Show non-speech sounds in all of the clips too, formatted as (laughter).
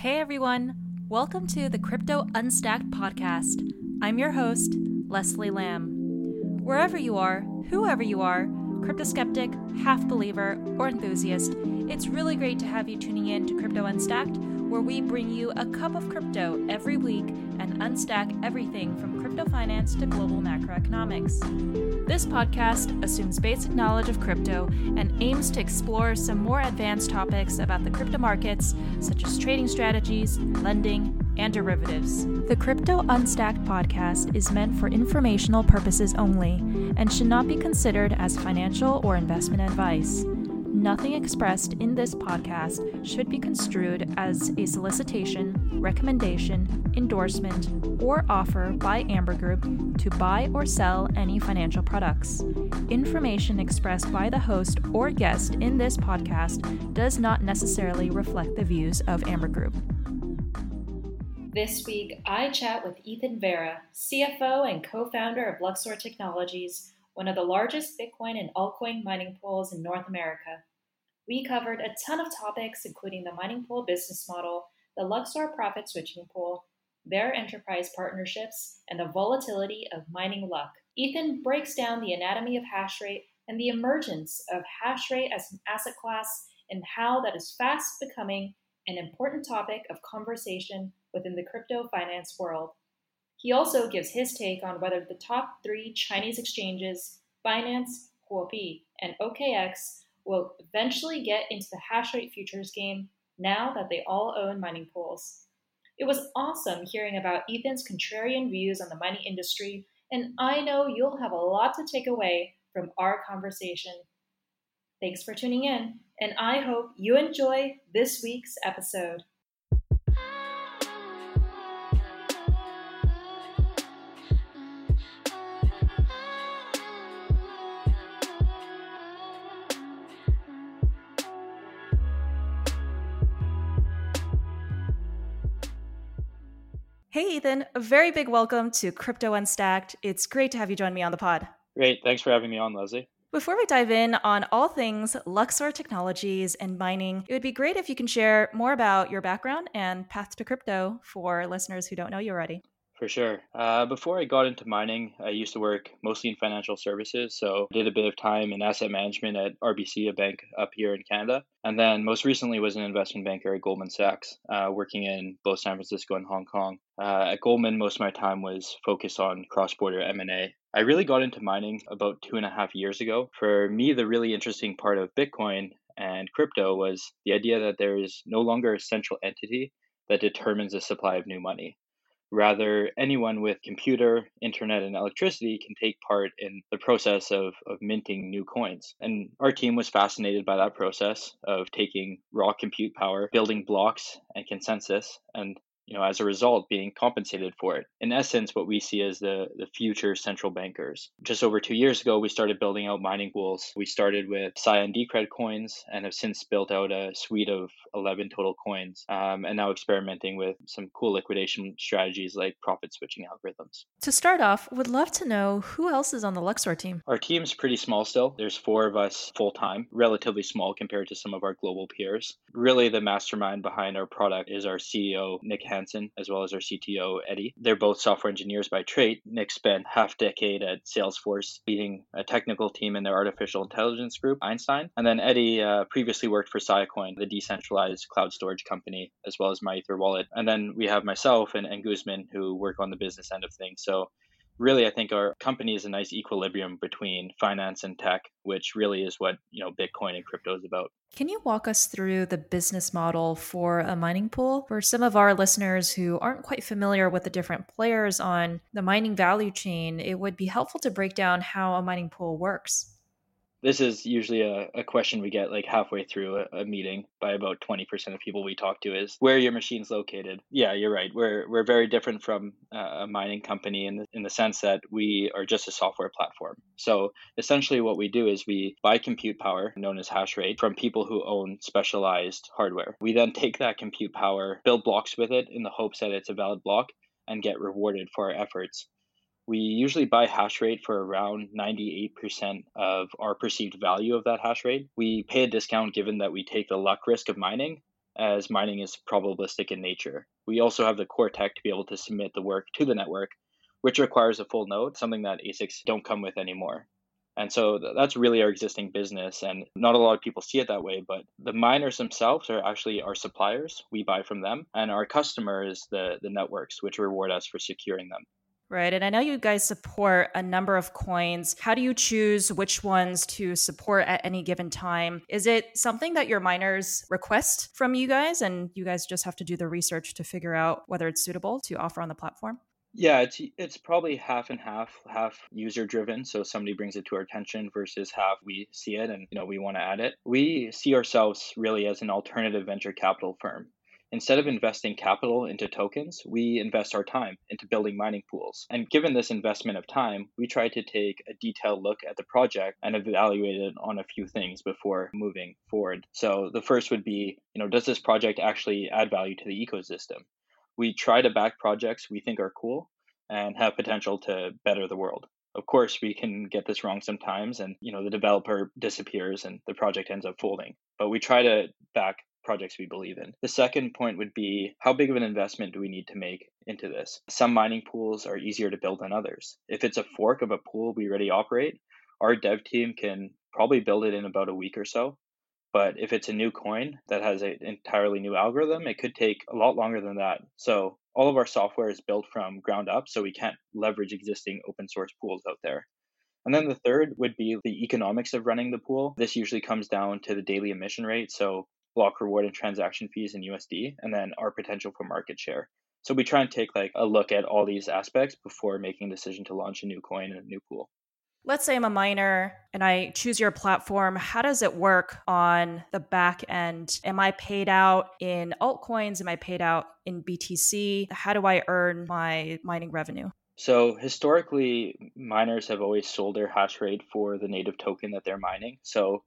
Hey everyone, welcome to the Crypto Unstacked podcast. I'm your host, Leslie Lamb. Wherever you are, whoever you are, crypto skeptic, half believer, or enthusiast, it's really great to have you tuning in to Crypto Unstacked, where we bring you a cup of crypto every week and unstack everything from crypto finance to global macroeconomics. This podcast assumes basic knowledge of crypto and aims to explore some more advanced topics about the crypto markets, such as trading strategies, lending, and derivatives. The Crypto Unstacked podcast is meant for informational purposes only and should not be considered as financial or investment advice. Nothing expressed in this podcast should be construed as a solicitation, recommendation, endorsement, or offer by Amber Group to buy or sell any financial products. Information expressed by the host or guest in this podcast does not necessarily reflect the views of Amber Group. This week, I chat with Ethan Vera, CFO and co founder of Luxor Technologies, one of the largest Bitcoin and altcoin mining pools in North America. We covered a ton of topics, including the mining pool business model, the Luxor profit switching pool, their enterprise partnerships, and the volatility of mining luck. Ethan breaks down the anatomy of hash rate and the emergence of hash rate as an asset class and how that is fast becoming an important topic of conversation within the crypto finance world. He also gives his take on whether the top three Chinese exchanges, Binance, Huobi, and OKX, will eventually get into the hash rate futures game now that they all own mining pools. It was awesome hearing about Ethan's contrarian views on the mining industry, and I know you'll have a lot to take away from our conversation. Thanks for tuning in, and I hope you enjoy this week's episode. Hey, Ethan, a very big welcome to Crypto Unstacked. It's great to have you join me on the pod. Great. Thanks for having me on, Leslie. Before we dive in on all things Luxor Technologies and mining, it would be great if you can share more about your background and path to crypto for listeners who don't know you already. For sure. Uh, before I got into mining, I used to work mostly in financial services. So did a bit of time in asset management at RBC, a bank up here in Canada. And then most recently was an investment banker at Goldman Sachs, uh, working in both San Francisco and Hong Kong. Uh, at Goldman, most of my time was focused on cross-border M&A. I really got into mining about two and a half years ago. For me, the really interesting part of Bitcoin and crypto was the idea that there is no longer a central entity that determines the supply of new money. Rather, anyone with computer, internet, and electricity can take part in the process of, of minting new coins. And our team was fascinated by that process of taking raw compute power, building blocks and consensus, and you know, as a result, being compensated for it. In essence, what we see as the, the future central bankers. Just over two years ago, we started building out mining pools. We started with SIA and Decred coins and have since built out a suite of 11 total coins um, and now experimenting with some cool liquidation strategies like profit switching algorithms. To start off, would love to know who else is on the Luxor team? Our team's pretty small still. There's four of us full time, relatively small compared to some of our global peers. Really, the mastermind behind our product is our CEO, Nick Hansen Hansen, as well as our CTO, Eddie. They're both software engineers by trade. Nick spent half decade at Salesforce leading a technical team in their artificial intelligence group, Einstein. And then Eddie uh, previously worked for Siacoin, the decentralized cloud storage company, as well as MyEther Wallet. And then we have myself and, and Guzman who work on the business end of things. So really i think our company is a nice equilibrium between finance and tech which really is what you know bitcoin and crypto is about. Can you walk us through the business model for a mining pool? For some of our listeners who aren't quite familiar with the different players on the mining value chain it would be helpful to break down how a mining pool works this is usually a, a question we get like halfway through a, a, meeting by about 20% of people we talk to is where your machine's located? Yeah you're right. We're, we're very different from uh, a mining company in the, in the sense that we are just a software platform. So essentially what we do is we buy compute power known as hash rate from people who own specialized hardware. We then take that compute power build blocks with it in the hopes that it's a valid block and get rewarded for our efforts we usually buy hash rate for around 98% of our perceived value of that hash rate. We pay a discount given that we take the luck risk of mining, as mining is probabilistic in nature. We also have the core tech to be able to submit the work to the network, which requires a full node, something that ASICs don't come with anymore. And so that's really our existing business. And not a lot of people see it that way, but the miners themselves are actually our suppliers. We buy from them. And our customer is the, the networks, which reward us for securing them. Right. And I know you guys support a number of coins. How do you choose which ones to support at any given time? Is it something that your miners request from you guys and you guys just have to do the research to figure out whether it's suitable to offer on the platform? Yeah, it's it's probably half and half, half user driven. So somebody brings it to our attention versus half we see it and you know we want to add it. We see ourselves really as an alternative venture capital firm. Instead of investing capital into tokens, we invest our time into building mining pools. And given this investment of time, we try to take a detailed look at the project and evaluate it on a few things before moving forward. So the first would be, you know, does this project actually add value to the ecosystem? we try to back projects we think are cool and have potential to better the world. Of course, we can get this wrong sometimes and you know the developer disappears and the project ends up folding. But we try to back projects we believe in. The second point would be how big of an investment do we need to make into this? Some mining pools are easier to build than others. If it's a fork of a pool we already operate, our dev team can probably build it in about a week or so. But if it's a new coin that has an entirely new algorithm, it could take a lot longer than that. So all of our software is built from ground up, so we can't leverage existing open source pools out there. And then the third would be the economics of running the pool. This usually comes down to the daily emission rate, so block reward and transaction fees in USD, and then our potential for market share. So we try and take like a look at all these aspects before making a decision to launch a new coin and a new pool. Let's say I'm a miner and I choose your platform. How does it work on the back end? Am I paid out in altcoins? Am I paid out in BTC? How do I earn my mining revenue? So historically, miners have always sold their hash rate for the native token that they're mining. So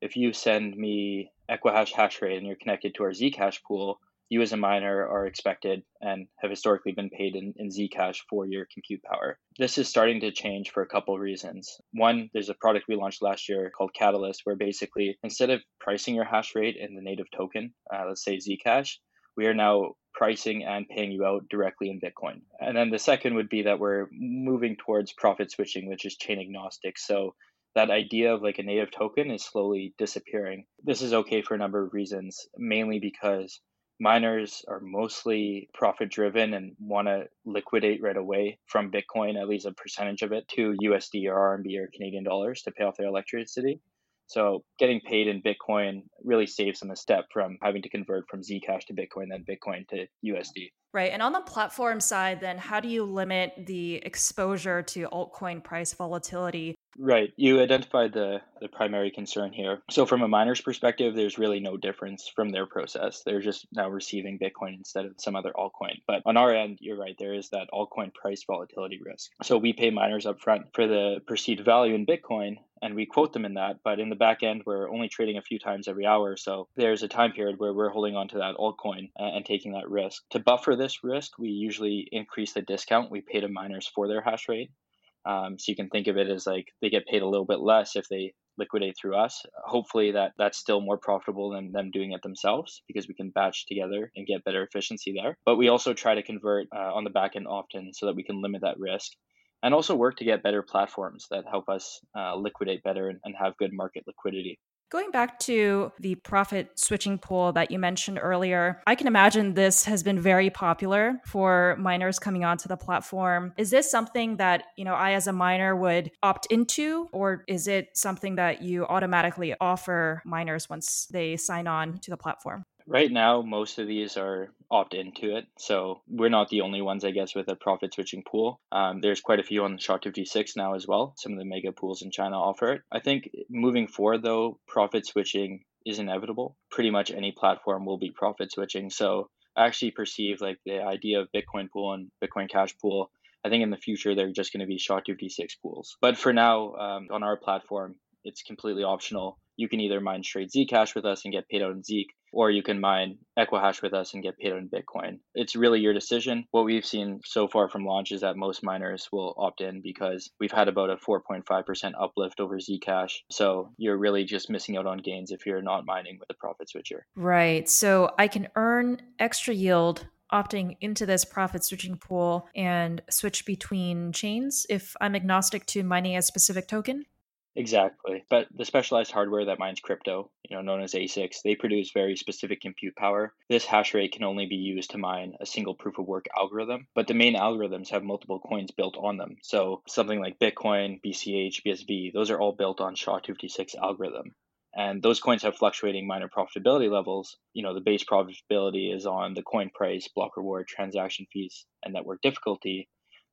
if you send me Equihash hash rate and you're connected to our Zcash pool, you as a miner are expected and have historically been paid in, in Zcash for your compute power. This is starting to change for a couple reasons. One, there's a product we launched last year called Catalyst, where basically instead of pricing your hash rate in the native token, uh, let's say Zcash, we are now pricing and paying you out directly in Bitcoin. And then the second would be that we're moving towards profit switching, which is chain agnostic. So that idea of like a native token is slowly disappearing. This is okay for a number of reasons, mainly because miners are mostly profit driven and want to liquidate right away from Bitcoin, at least a percentage of it, to USD or RMB or Canadian dollars to pay off their electricity. So getting paid in Bitcoin really saves them a step from having to convert from Zcash to Bitcoin, then Bitcoin to USD. Right. And on the platform side, then how do you limit the exposure to altcoin price volatility? Right. You identified the, the primary concern here. So, from a miner's perspective, there's really no difference from their process. They're just now receiving Bitcoin instead of some other altcoin. But on our end, you're right, there is that altcoin price volatility risk. So, we pay miners upfront for the perceived value in Bitcoin and we quote them in that. But in the back end, we're only trading a few times every hour. So, there's a time period where we're holding on to that altcoin and, and taking that risk. To buffer this risk, we usually increase the discount we pay to miners for their hash rate. Um, so you can think of it as like they get paid a little bit less if they liquidate through us. Hopefully that that's still more profitable than them doing it themselves because we can batch together and get better efficiency there. But we also try to convert uh, on the back end often so that we can limit that risk and also work to get better platforms that help us uh, liquidate better and, and have good market liquidity. Going back to the profit switching pool that you mentioned earlier, I can imagine this has been very popular for miners coming onto the platform. Is this something that, you know, I as a miner would opt into or is it something that you automatically offer miners once they sign on to the platform? Right now, most of these are opt into it. So we're not the only ones, I guess, with a profit switching pool. Um, there's quite a few on SHA-256 now as well. Some of the mega pools in China offer it. I think moving forward, though, profit switching is inevitable. Pretty much any platform will be profit switching. So I actually perceive like the idea of Bitcoin pool and Bitcoin Cash pool. I think in the future they're just going to be SHA-256 pools. But for now, um, on our platform, it's completely optional. You can either mine straight Zcash with us and get paid out in ZEC, or you can mine Equihash with us and get paid on Bitcoin. It's really your decision. What we've seen so far from launch is that most miners will opt in because we've had about a 4.5% uplift over Zcash. So you're really just missing out on gains if you're not mining with the profit switcher. Right. So I can earn extra yield opting into this profit switching pool and switch between chains if I'm agnostic to mining a specific token? Exactly. But the specialized hardware that mines crypto, you know, known as ASICs, they produce very specific compute power. This hash rate can only be used to mine a single proof of work algorithm, but the main algorithms have multiple coins built on them. So something like Bitcoin, BCH, BSV, those are all built on SHA-256 algorithm. And those coins have fluctuating miner profitability levels. You know, the base profitability is on the coin price, block reward, transaction fees, and network difficulty.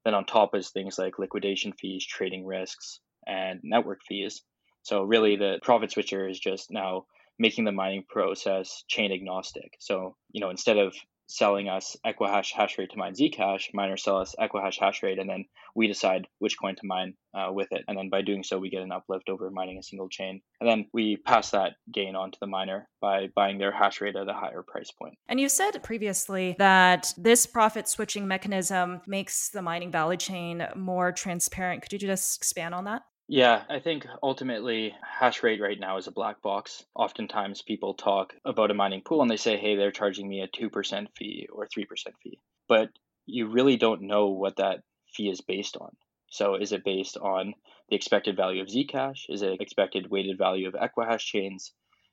Then on top is things like liquidation fees, trading risks, and network fees. So really the profit switcher is just now making the mining process chain agnostic. So, you know, instead of selling us Equihash hash rate to mine Zcash, miners sell us Equihash hash rate, and then we decide which coin to mine uh, with it. And then by doing so, we get an uplift over mining a single chain. And then we pass that gain on to the miner by buying their hash rate at a higher price point. And you said previously that this profit switching mechanism makes the mining value chain more transparent. Could you just expand on that? Yeah, I think ultimately hash rate right now is a black box. Oftentimes people talk about a mining pool and they say, hey, they're charging me a 2% fee or 3% fee. But you really don't know what that fee is based on. So is it based on the expected value of Zcash? Is it expected weighted value of Equihash chains?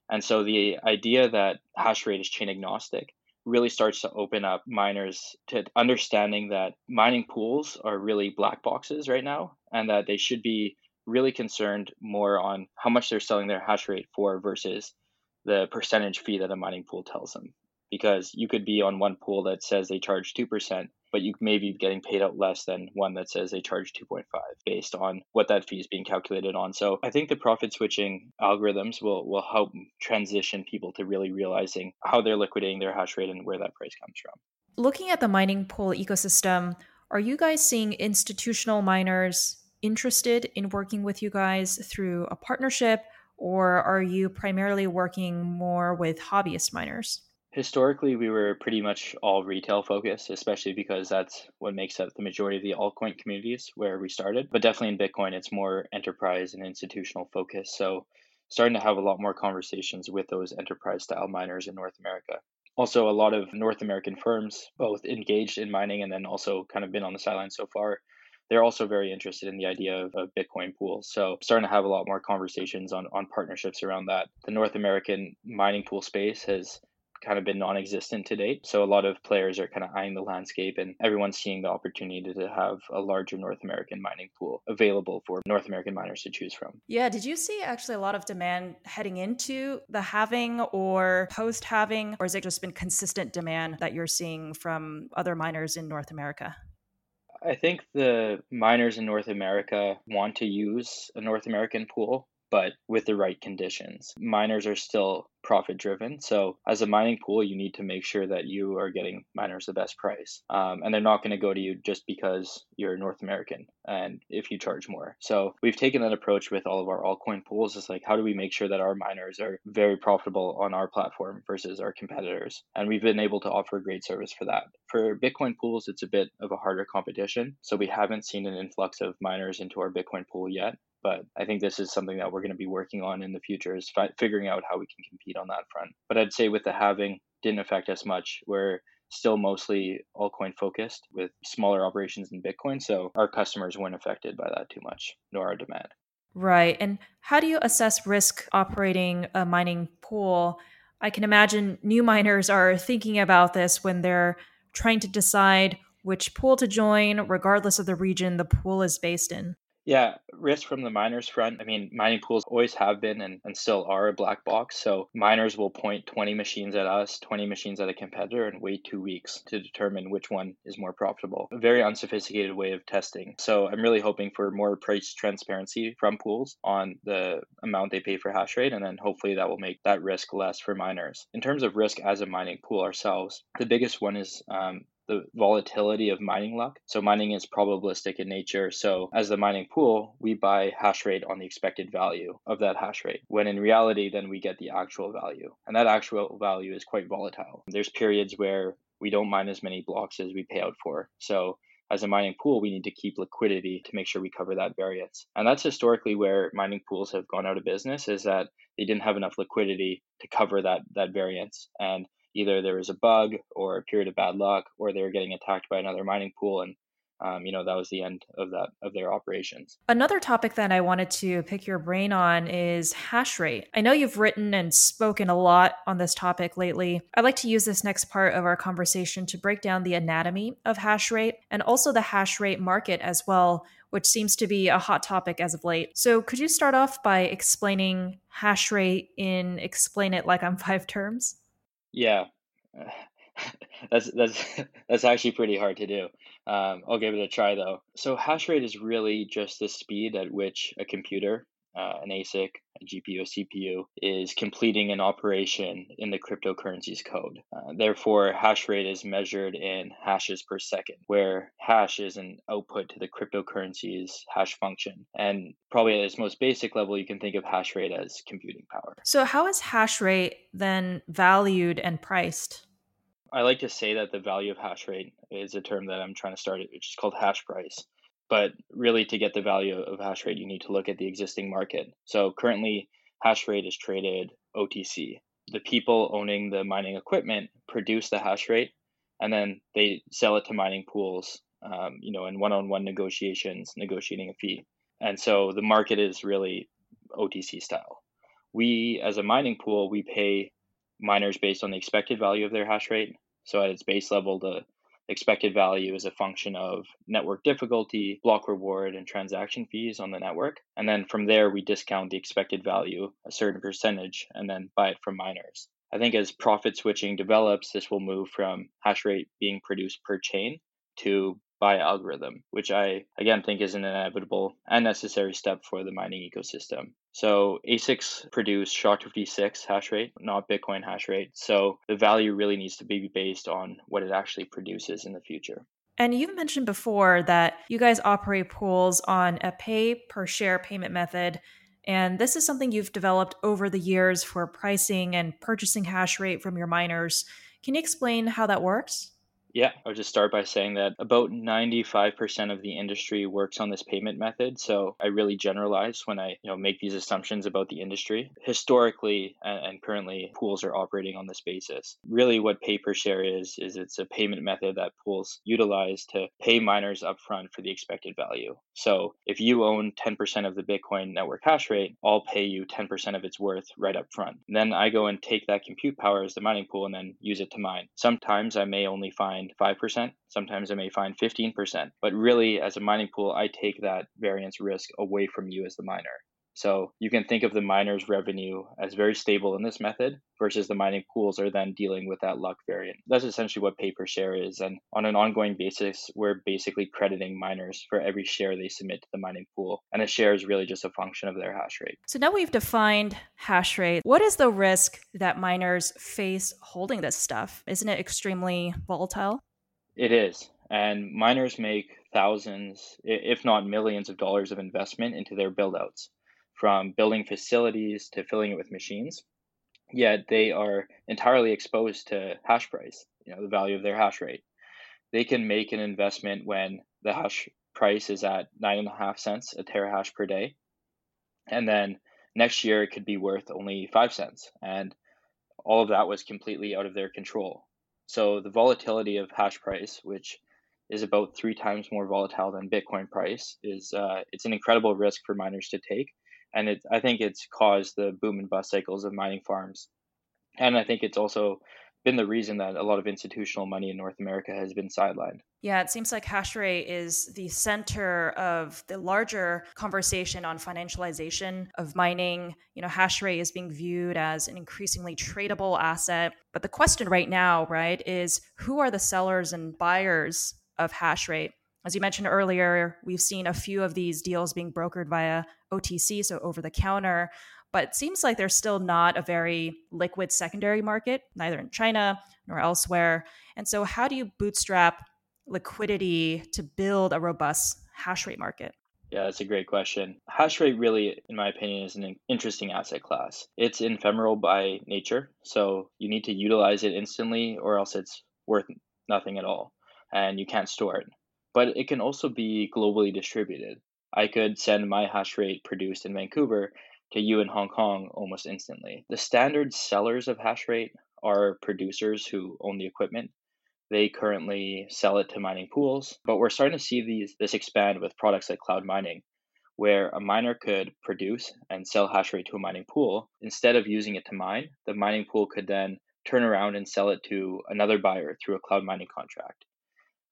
And so the idea that hash rate is chain agnostic really starts to open up miners to understanding that mining pools are really black boxes right now and that they should be really concerned more on how much they're selling their hash rate for versus the percentage fee that a mining pool tells them. Because you could be on one pool that says they charge 2%, but you may be getting paid out less than one that says they charge 2.5 based on what that fee is being calculated on. So I think the profit switching algorithms will, will help transition people to really realizing how they're liquidating their hash rate and where that price comes from. Looking at the mining pool ecosystem, are you guys seeing institutional miners interested in working with you guys through a partnership, or are you primarily working more with hobbyist miners? Historically, we were pretty much all retail focused, especially because that's what makes up the majority of the altcoin communities where we started. But definitely in Bitcoin, it's more enterprise and institutional focus. So, starting to have a lot more conversations with those enterprise style miners in North America. Also, a lot of North American firms, both engaged in mining and then also kind of been on the sidelines so far, they're also very interested in the idea of, of Bitcoin pools. So starting to have a lot more conversations on, on partnerships around that. The North American mining pool space has kind of been non-existent to date. So a lot of players are kind of eyeing the landscape and everyone's seeing the opportunity to have a larger North American mining pool available for North American miners to choose from. Yeah, did you see actually a lot of demand heading into the halving or post halving or has it just been consistent demand that you're seeing from other miners in North America? I think the miners in North America want to use a North American pool, but with the right conditions. Miners are still profit driven. So as a mining pool, you need to make sure that you are getting miners the best price. Um, and they're not going to go to you just because you're North American and if you charge more. So we've taken that approach with all of our altcoin pools. It's like, how do we make sure that our miners are very profitable on our platform versus our competitors? And we've been able to offer a great service for that. For Bitcoin pools, it's a bit of a harder competition. So we haven't seen an influx of miners into our Bitcoin pool yet but I think this is something that we're going to be working on in the future is fi- figuring out how we can compete on that front. But I'd say with the halving didn't affect us much. We're still mostly altcoin focused with smaller operations in Bitcoin, so our customers weren't affected by that too much, nor our demand. Right. And how do you assess risk operating a mining pool? I can imagine new miners are thinking about this when they're trying to decide which pool to join, regardless of the region the pool is based in. Yeah, risk from the miners front. I mean, mining pools always have been and, and still are a black box. So miners will point 20 machines at us, 20 machines at a competitor, and wait two weeks to determine which one is more profitable. A very unsophisticated way of testing. So I'm really hoping for more price transparency from pools on the amount they pay for hash rate, and then hopefully that will make that risk less for miners. In terms of risk as a mining pool ourselves, the biggest one is um, the volatility of mining luck. So mining is probabilistic in nature. So as the mining pool, we buy hash rate on the expected value of that hash rate. When in reality, then we get the actual value. And that actual value is quite volatile. There's periods where we don't mine as many blocks as we pay out for. So as a mining pool, we need to keep liquidity to make sure we cover that variance. And that's historically where mining pools have gone out of business is that they didn't have enough liquidity to cover that that variance. And either there was a bug or a period of bad luck, or they were getting attacked by another mining pool, and um, you know that was the end of that of their operations. Another topic that I wanted to pick your brain on is hash rate. I know you've written and spoken a lot on this topic lately. I'd like to use this next part of our conversation to break down the anatomy of hash rate and also the hash rate market as well, which seems to be a hot topic as of late. So, could you start off by explaining hash rate in explain it like I'm five terms? Yeah, (laughs) that's that's (laughs) that's actually pretty hard to do. Um, I'll give it a try though. So hash rate is really just the speed at which a computer, uh, an ASIC, a GPU, a CPU, is completing an operation in the cryptocurrency's code. Uh, therefore, hash rate is measured in hashes per second, where hash is an output to the cryptocurrency's hash function. And probably at its most basic level, you can think of hash rate as computing power. So, how is hash rate then valued and priced? I like to say that the value of hash rate is a term that I'm trying to start, which is called hash price. But really, to get the value of hash rate, you need to look at the existing market. So currently, hash rate is traded OTC. The people owning the mining equipment produce the hash rate, and then they sell it to mining pools. Um, you know, in one-on-one negotiations, negotiating a fee. And so the market is really OTC style. We, as a mining pool, we pay miners based on the expected value of their hash rate. So at its base level, the expected value is a function of network difficulty, block reward, and transaction fees on the network. And then from there, we discount the expected value, a certain percentage, and then buy it from miners. I think as profit switching develops, this will move from hash rate being produced per chain to by algorithm, which I again think is an inevitable and necessary step for the mining ecosystem. So ASICs produce SHA-256 hash rate, not Bitcoin hash rate. So the value really needs to be based on what it actually produces in the future. And you've mentioned before that you guys operate pools on a pay per share payment method. And this is something you've developed over the years for pricing and purchasing hash rate from your miners. Can you explain how that works? Yeah, I'll just start by saying that about 95% of the industry works on this payment method. So I really generalize when I you know, make these assumptions about the industry. Historically and, currently, pools are operating on this basis. Really, what pay per share is, is it's a payment method that pools utilize to pay miners upfront for the expected value. So if you own 10% of the Bitcoin network hash rate, I'll pay you 10% of its worth right up front. Then I go and take that compute power as the mining pool and then use it to mine. Sometimes I may only find find 5%, sometimes I may find 15%. But really, as a mining pool, I take that variance risk away from you as the miner. So you can think of the miner's revenue as very stable in this method versus the mining pools are then dealing with that luck variant. That's essentially what pay per share is. And on an ongoing basis, we're basically crediting miners for every share they submit to the mining pool. And a share is really just a function of their hash rate. So now we've defined hash rate. What is the risk that miners face holding this stuff? Isn't it extremely volatile? It is. And miners make thousands, if not millions of dollars of investment into their buildouts from building facilities to filling it with machines. Yet they are entirely exposed to hash price, you know, the value of their hash rate. They can make an investment when the hash price is at nine and a half cents a terahash per day. And then next year it could be worth only five cents. And all of that was completely out of their control. So the volatility of hash price, which is about three times more volatile than Bitcoin price, is uh, it's an incredible risk for miners to take and it I think it's caused the boom and bust cycles of mining farms, and I think it's also been the reason that a lot of institutional money in North America has been sidelined. Yeah, it seems like Hashrate is the center of the larger conversation on financialization of mining. You know, Hashrate is being viewed as an increasingly tradable asset. But the question right now, right, is who are the sellers and buyers of Hashrate? As you mentioned earlier, we've seen a few of these deals being brokered via OTC, so over the counter. but it seems like there's still not a very liquid secondary market, neither in China nor elsewhere. And so, how do you bootstrap liquidity to build a robust hash rate market? Yeah, that's a great question. Hash rate really, in my opinion, is an interesting asset class. It's ephemeral by nature, so you need to utilize it instantly or else it's worth nothing at all and you can't store it. But it can also be globally distributed. I could send my hash rate produced in Vancouver to you in Hong Kong almost instantly. The standard sellers of hash rate are producers who own the equipment they currently sell it to mining pools, but we're starting to see these this expand with products like cloud mining, where a miner could produce and sell hash rate to a mining pool. Instead of using it to mine, the mining pool could then turn around and sell it to another buyer through a cloud mining contract.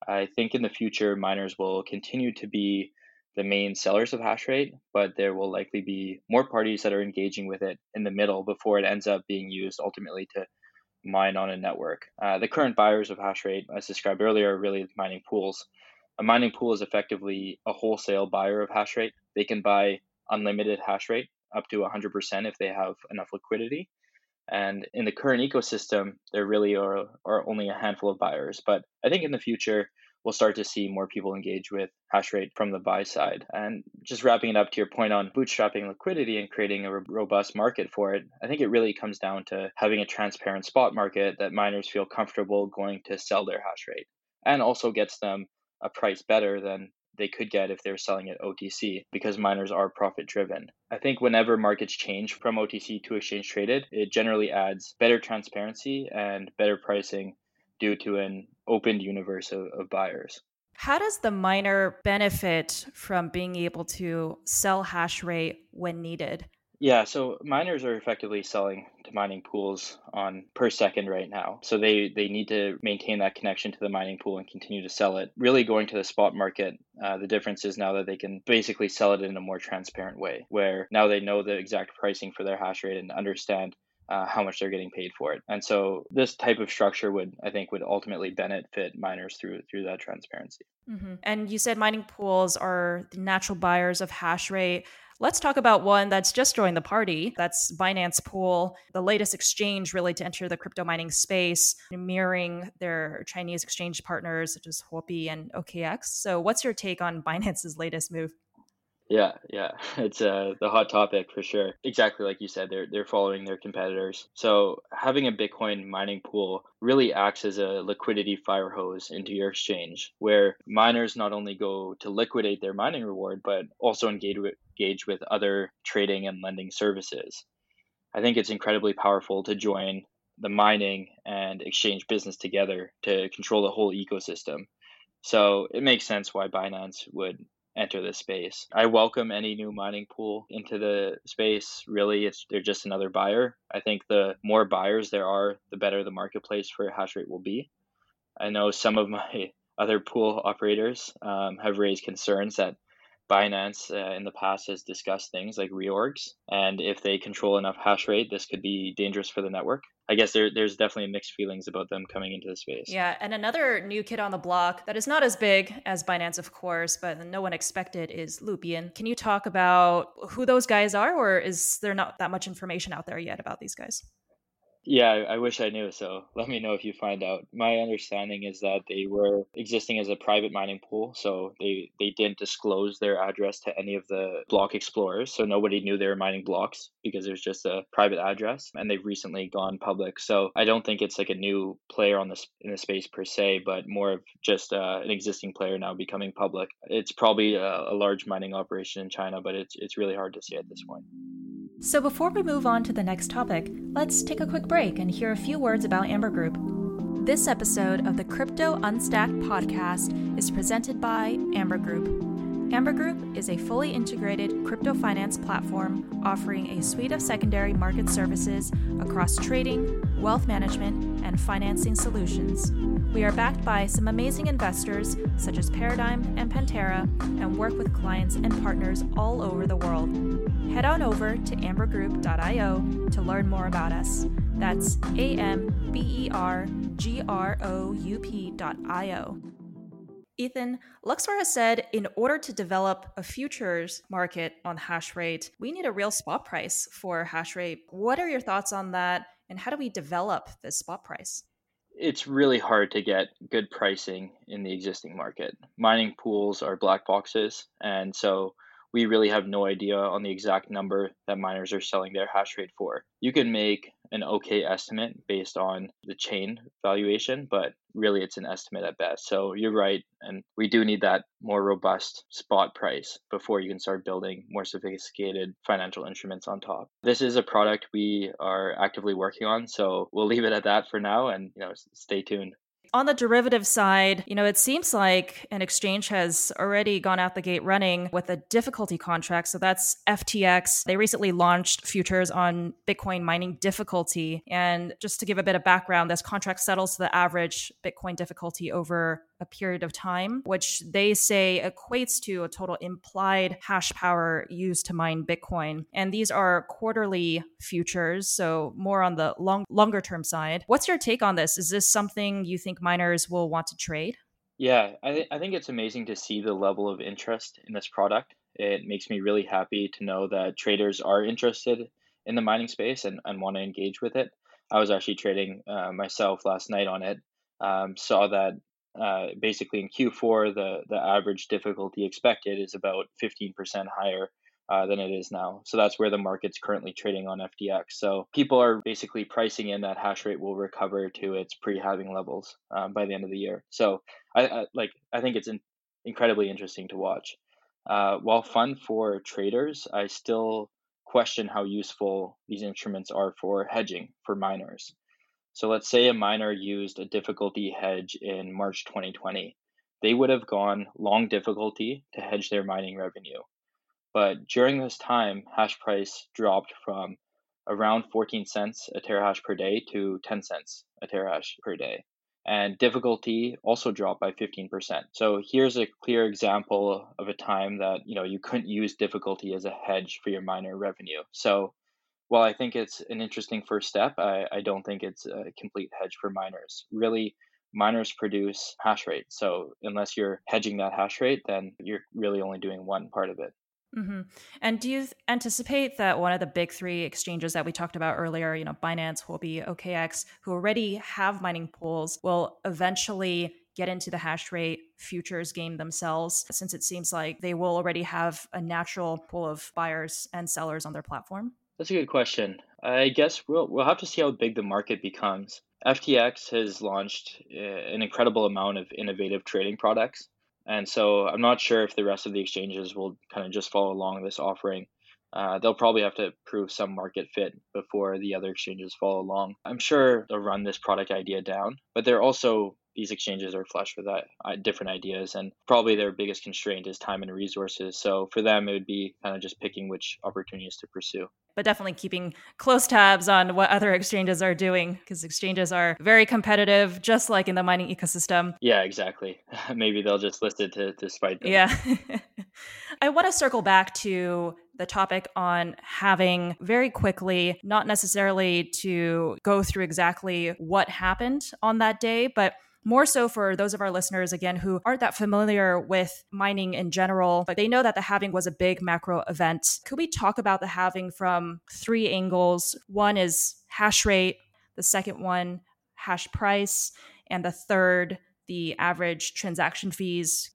I think in the future, miners will continue to be the main sellers of hash rate, but there will likely be more parties that are engaging with it in the middle before it ends up being used ultimately to mine on a network. Uh, the current buyers of hash rate, as described earlier, are really mining pools. A mining pool is effectively a wholesale buyer of hash rate. They can buy unlimited hash rate up to 100% if they have enough liquidity. And in the current ecosystem, there really are, are only a handful of buyers. But I think in the future, we'll start to see more people engage with hash rate from the buy side. And just wrapping it up to your point on bootstrapping liquidity and creating a robust market for it, I think it really comes down to having a transparent spot market that miners feel comfortable going to sell their hash rate and also gets them a price better than they could get if they're selling it OTC because miners are profit driven. I think whenever markets change from OTC to exchange traded, it generally adds better transparency and better pricing due to an opened universe of, of buyers. How does the miner benefit from being able to sell hash rate when needed? Yeah, so miners are effectively selling to mining pools on per second right now. So they they need to maintain that connection to the mining pool and continue to sell it. Really going to the spot market, uh, the difference is now that they can basically sell it in a more transparent way, where now they know the exact pricing for their hash rate and understand uh, how much they're getting paid for it. And so this type of structure would, I think, would ultimately benefit miners through through that transparency. Mm-hmm. And you said mining pools are the natural buyers of hash rate. Let's talk about one that's just joined the party. That's Binance Pool, the latest exchange really to enter the crypto mining space, mirroring their Chinese exchange partners such as Huobi and OKX. So, what's your take on Binance's latest move? Yeah, yeah, (laughs) it's uh, the hot topic for sure. Exactly like you said, they're they're following their competitors. So having a Bitcoin mining pool really acts as a liquidity fire hose into your exchange, where miners not only go to liquidate their mining reward, but also engage with, engage with other trading and lending services. I think it's incredibly powerful to join the mining and exchange business together to control the whole ecosystem. So it makes sense why Binance would enter this space. I welcome any new mining pool into the space. Really, it's they're just another buyer. I think the more buyers there are, the better the marketplace for hash rate will be. I know some of (laughs) my other pool operators um, have raised concerns that Binance uh, in the past has discussed things like reorgs, and if they control enough hash rate, this could be dangerous for the network. I guess there, there's definitely mixed feelings about them coming into the space. Yeah, and another new kid on the block that is not as big as Binance, of course, but no one expected is Lubian. Can you talk about who those guys are, or is there not that much information out there yet about these guys? Yeah, I wish I knew. So let me know if you find out. My understanding is that they were existing as a private mining pool, so they they didn't disclose their address to any of the block explorers, so nobody knew they were mining blocks because it was just a private address. And they've recently gone public, so I don't think it's like a new player on this in the space per se, but more of just uh, an existing player now becoming public. It's probably a, a large mining operation in China, but it's it's really hard to see at this point. So before we move on to the next topic, let's take a quick break and hear a few words about Amber Group. This episode of the Crypto Unstacked podcast is presented by Amber Group. Amber Group is a fully integrated crypto finance platform offering a suite of secondary market services across trading, wealth management, and financing solutions. We are backed by some amazing investors such as Paradigm and Pantera and work with clients and partners all over the world. Head on over to ambergroup.io to learn more about us. That's A M B E R G R O U P.io. Ethan, Luxor has said in order to develop a futures market on hash rate, we need a real spot price for hash rate. What are your thoughts on that? And how do we develop this spot price? It's really hard to get good pricing in the existing market. Mining pools are black boxes. And so we really have no idea on the exact number that miners are selling their hash rate for. You can make an okay estimate based on the chain valuation, but really it's an estimate at best. So you're right. And we do need that more robust spot price before you can start building more sophisticated financial instruments on top. This is a product we are actively working on. So we'll leave it at that for now and you know stay tuned. On the derivative side, you know, it seems like an exchange has already gone out the gate running with a difficulty contract. So that's FTX. They recently launched futures on Bitcoin mining difficulty. And just to give a bit of background, this contract settles to the average Bitcoin difficulty over a period of time, which they say equates to a total implied hash power used to mine Bitcoin. And these are quarterly futures, so more on the long longer term side. What's your take on this? Is this something you think miners will want to trade? Yeah, I, th- I think it's amazing to see the level of interest in this product. It makes me really happy to know that traders are interested in the mining space and, and want to engage with it. I was actually trading uh, myself last night on it. Um, saw that uh, basically in Q4, the, the average difficulty expected is about 15% higher uh, than it is now. So that's where the market's currently trading on FTX. So people are basically pricing in that hash rate will recover to its pre-halving levels um, by the end of the year. So I, I like I think it's in, incredibly interesting to watch. Uh, while fun for traders, I still question how useful these instruments are for hedging for miners. So let's say a miner used a difficulty hedge in March 2020. They would have gone long difficulty to hedge their mining revenue. But during this time, hash price dropped from around 14 cents a terahash per day to 10 cents a terahash per day. And difficulty also dropped by 15%. So here's a clear example of a time that you know you couldn't use difficulty as a hedge for your miner revenue. So while I think it's an interesting first step, I, I don't think it's a complete hedge for miners. Really, miners produce hash rate. So unless you're hedging that hash rate, then you're really only doing one part of it. Mm-hmm. And do you anticipate that one of the big three exchanges that we talked about earlier, you know, Binance, Huobi, OKX, who already have mining pools, will eventually get into the hash rate futures game themselves, since it seems like they will already have a natural pool of buyers and sellers on their platform? That's a good question. I guess we'll we'll have to see how big the market becomes. FTX has launched uh, an incredible amount of innovative trading products, and so I'm not sure if the rest of the exchanges will kind of just follow along this offering. Uh, they'll probably have to prove some market fit before the other exchanges follow along. I'm sure they'll run this product idea down, but they're also these exchanges are flush with that, uh, different ideas, and probably their biggest constraint is time and resources. So for them, it would be kind of just picking which opportunities to pursue. But definitely keeping close tabs on what other exchanges are doing because exchanges are very competitive, just like in the mining ecosystem. Yeah, exactly. (laughs) Maybe they'll just list it to, to spite them. Yeah. (laughs) I want to circle back to the topic on having very quickly, not necessarily to go through exactly what happened on that day, but more so for those of our listeners, again, who aren't that familiar with mining in general, but they know that the halving was a big macro event. Could we talk about the halving from three angles? One is hash rate, the second one, hash price, and the third, the average transaction fees.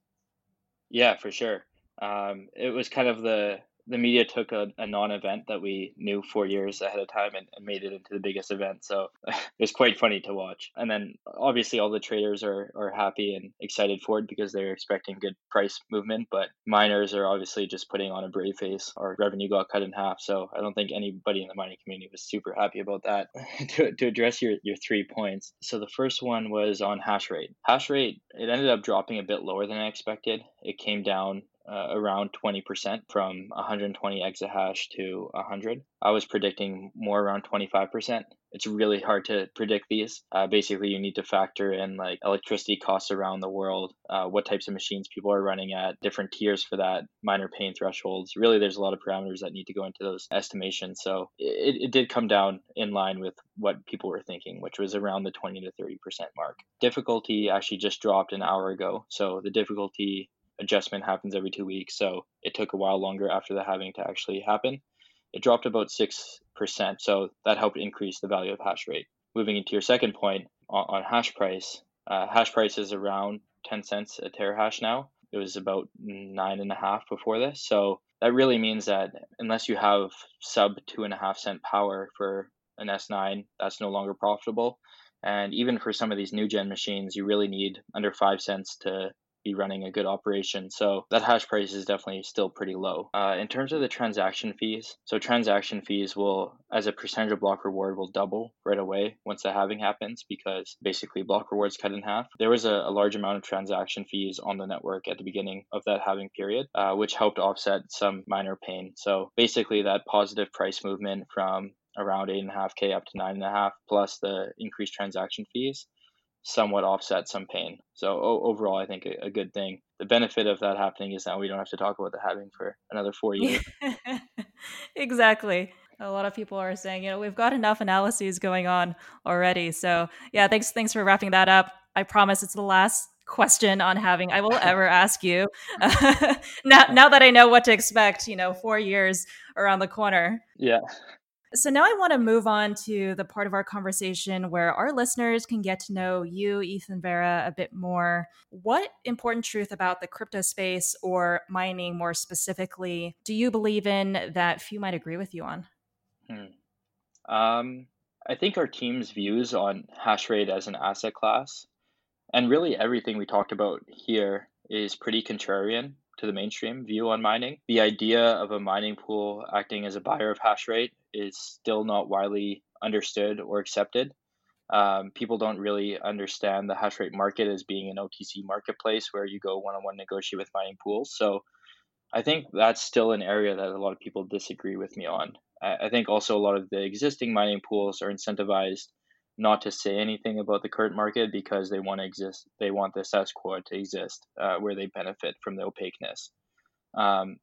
Yeah, for sure. Um, it was kind of the the media took a, a non-event that we knew four years ahead of time and, and made it into the biggest event. So (laughs) it was quite funny to watch. And then obviously all the traders are, are happy and excited for it because they're expecting good price movement. But miners are obviously just putting on a brave face. Our revenue got cut in half. So I don't think anybody in the mining community was super happy about that. (laughs) to, to address your, your three points. So the first one was on hash rate. Hash rate, it ended up dropping a bit lower than I expected. It came down uh, around 20% from 120 exahash to 100. I was predicting more around 25%. It's really hard to predict these. Uh, basically, you need to factor in like electricity costs around the world, uh, what types of machines people are running at, different tiers for that, miner pain thresholds. Really, there's a lot of parameters that need to go into those estimations. So it, it did come down in line with what people were thinking, which was around the 20 to 30% mark. Difficulty actually just dropped an hour ago. So the difficulty adjustment happens every two weeks. So it took a while longer after the halving to actually happen. It dropped about 6%. So that helped increase the value of hash rate. Moving into your second point on, on hash price, uh, hash price is around 10 cents a terahash now. It was about nine and a half before this. So that really means that unless you have sub two and a half cent power for an S9, that's no longer profitable. And even for some of these new gen machines, you really need under five cents to be running a good operation. So that hash price is definitely still pretty low. Uh, in terms of the transaction fees, so transaction fees will, as a percentage of block reward, will double right away once the halving happens because basically block rewards cut in half. There was a, a large amount of transaction fees on the network at the beginning of that halving period, uh, which helped offset some miner pain. So basically, that positive price movement from around 8.5k up to 9.5 plus the increased transaction fees somewhat offset some pain. So o- overall, I think a, a, good thing. The benefit of that happening is now we don't have to talk about the halving for another four years. (laughs) exactly. A lot of people are saying, you know, we've got enough analyses going on already. So yeah, thanks, thanks for wrapping that up. I promise it's the last question on halving I will ever (laughs) ask you. (laughs) now, now that I know what to expect, you know, four years around the corner. Yeah. So now I want to move on to the part of our conversation where our listeners can get to know you, Ethan Vera, a bit more. What important truth about the crypto space or mining more specifically do you believe in that few might agree with you on? Hmm. Um, I think our team's views on hash rate as an asset class and really everything we talked about here is pretty contrarian to the mainstream view on mining. The idea of a mining pool acting as a buyer of hash rate is still not widely understood or accepted. Um, people don't really understand the hash rate market as being an OTC marketplace where you go one on one negotiate with mining pools. So I think that's still an area that a lot of people disagree with me on. I, I think also a lot of the existing mining pools are incentivized not to say anything about the current market because they want to exist. They want the status quo to exist, uh, where they benefit from the opaqueness. Um,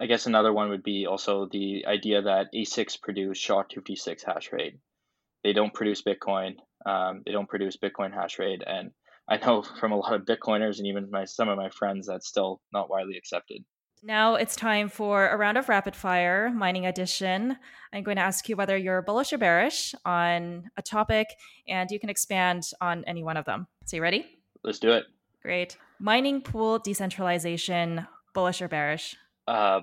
I guess another one would be also the idea that ASICs produce SHA-256 hash rate. They don't produce Bitcoin. Um, they don't produce Bitcoin hash rate, and I know (laughs) from a lot of Bitcoiners and even my some of my friends that's still not widely accepted. Now it's time for a round of rapid fire mining edition. I'm going to ask you whether you're bullish or bearish on a topic, and you can expand on any one of them. So, you ready? Let's do it. Great. Mining pool decentralization, bullish or bearish? Uh,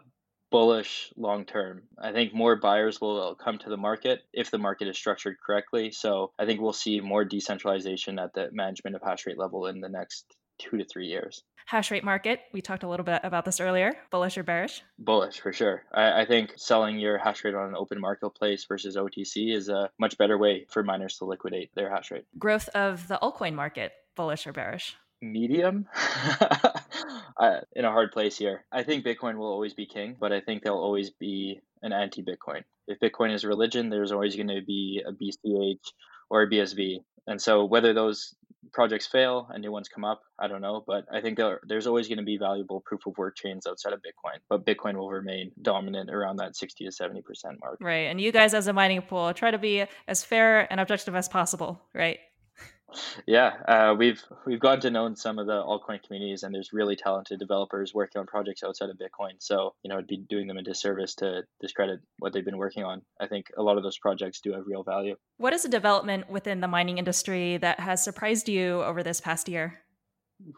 bullish long term. I think more buyers will come to the market if the market is structured correctly. So I think we'll see more decentralization at the management of hash rate level in the next two to three years. Hash rate market, we talked a little bit about this earlier. Bullish or bearish? Bullish for sure. I, I think selling your hash rate on an open marketplace versus OTC is a much better way for miners to liquidate their hash rate. Growth of the altcoin market, bullish or bearish? medium (laughs) in a hard place here. I think Bitcoin will always be king, but I think there'll always be an anti Bitcoin. If Bitcoin is a religion, there's always going to be a BCH or a BSV. And so whether those projects fail and new ones come up, I don't know. But I think there, there's always going to be valuable proof of work chains outside of Bitcoin. But Bitcoin will remain dominant around that 60 to 70% mark. Right. And you guys, as a mining pool, try to be as fair and objective as possible, right? Yeah, uh, we've we've gotten to know some of the altcoin communities, and there's really talented developers working on projects outside of Bitcoin. So you know, it'd be doing them a disservice to discredit what they've been working on. I think a lot of those projects do have real value. What is a development within the mining industry that has surprised you over this past year?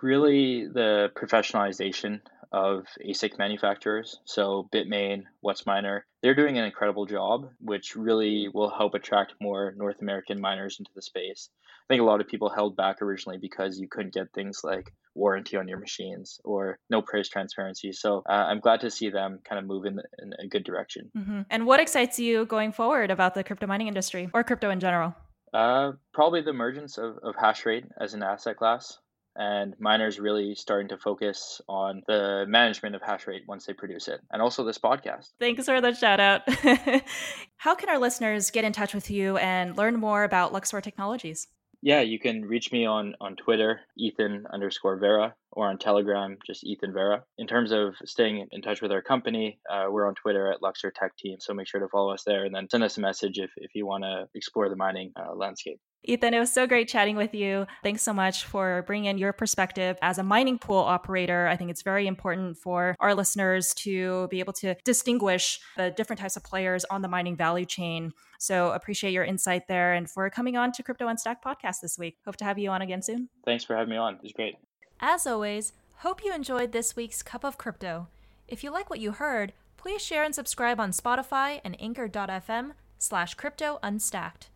Really, the professionalization of ASIC manufacturers. So Bitmain, WhatsMiner, they're doing an incredible job, which really will help attract more North American miners into the space. I think a lot of people held back originally because you couldn't get things like warranty on your machines or no price transparency. So uh, I'm glad to see them kind of move in, in a good direction. Mm-hmm. And what excites you going forward about the crypto mining industry or crypto in general? Uh, probably the emergence of, of hash rate as an asset class. and miners really starting to focus on the management of hash rate once they produce it, and also this podcast. Thanks for the shout out. (laughs) How can our listeners get in touch with you and learn more about Luxor Technologies? Yeah, you can reach me on on Twitter, Ethan underscore Vera, or on Telegram, just Ethan Vera. In terms of staying in touch with our company, uh, we're on Twitter at Luxor Tech Team, so make sure to follow us there and then send us a message if, if you want to explore the mining uh, landscape. Ethan, it was so great chatting with you. Thanks so much for bringing in your perspective as a mining pool operator. I think it's very important for our listeners to be able to distinguish the different types of players on the mining value chain. So appreciate your insight there and for coming on to Crypto Unstacked podcast this week. Hope to have you on again soon. Thanks for having me on. It was great. As always, hope you enjoyed this week's Cup of Crypto. If you like what you heard, please share and subscribe on Spotify and anchor.fm slash crypto unstacked.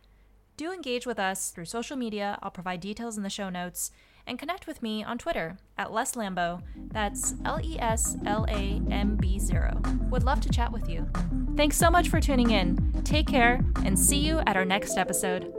Do engage with us through social media. I'll provide details in the show notes. And connect with me on Twitter at Les Lambo. That's L E S L A M B 0. Would love to chat with you. Thanks so much for tuning in. Take care and see you at our next episode.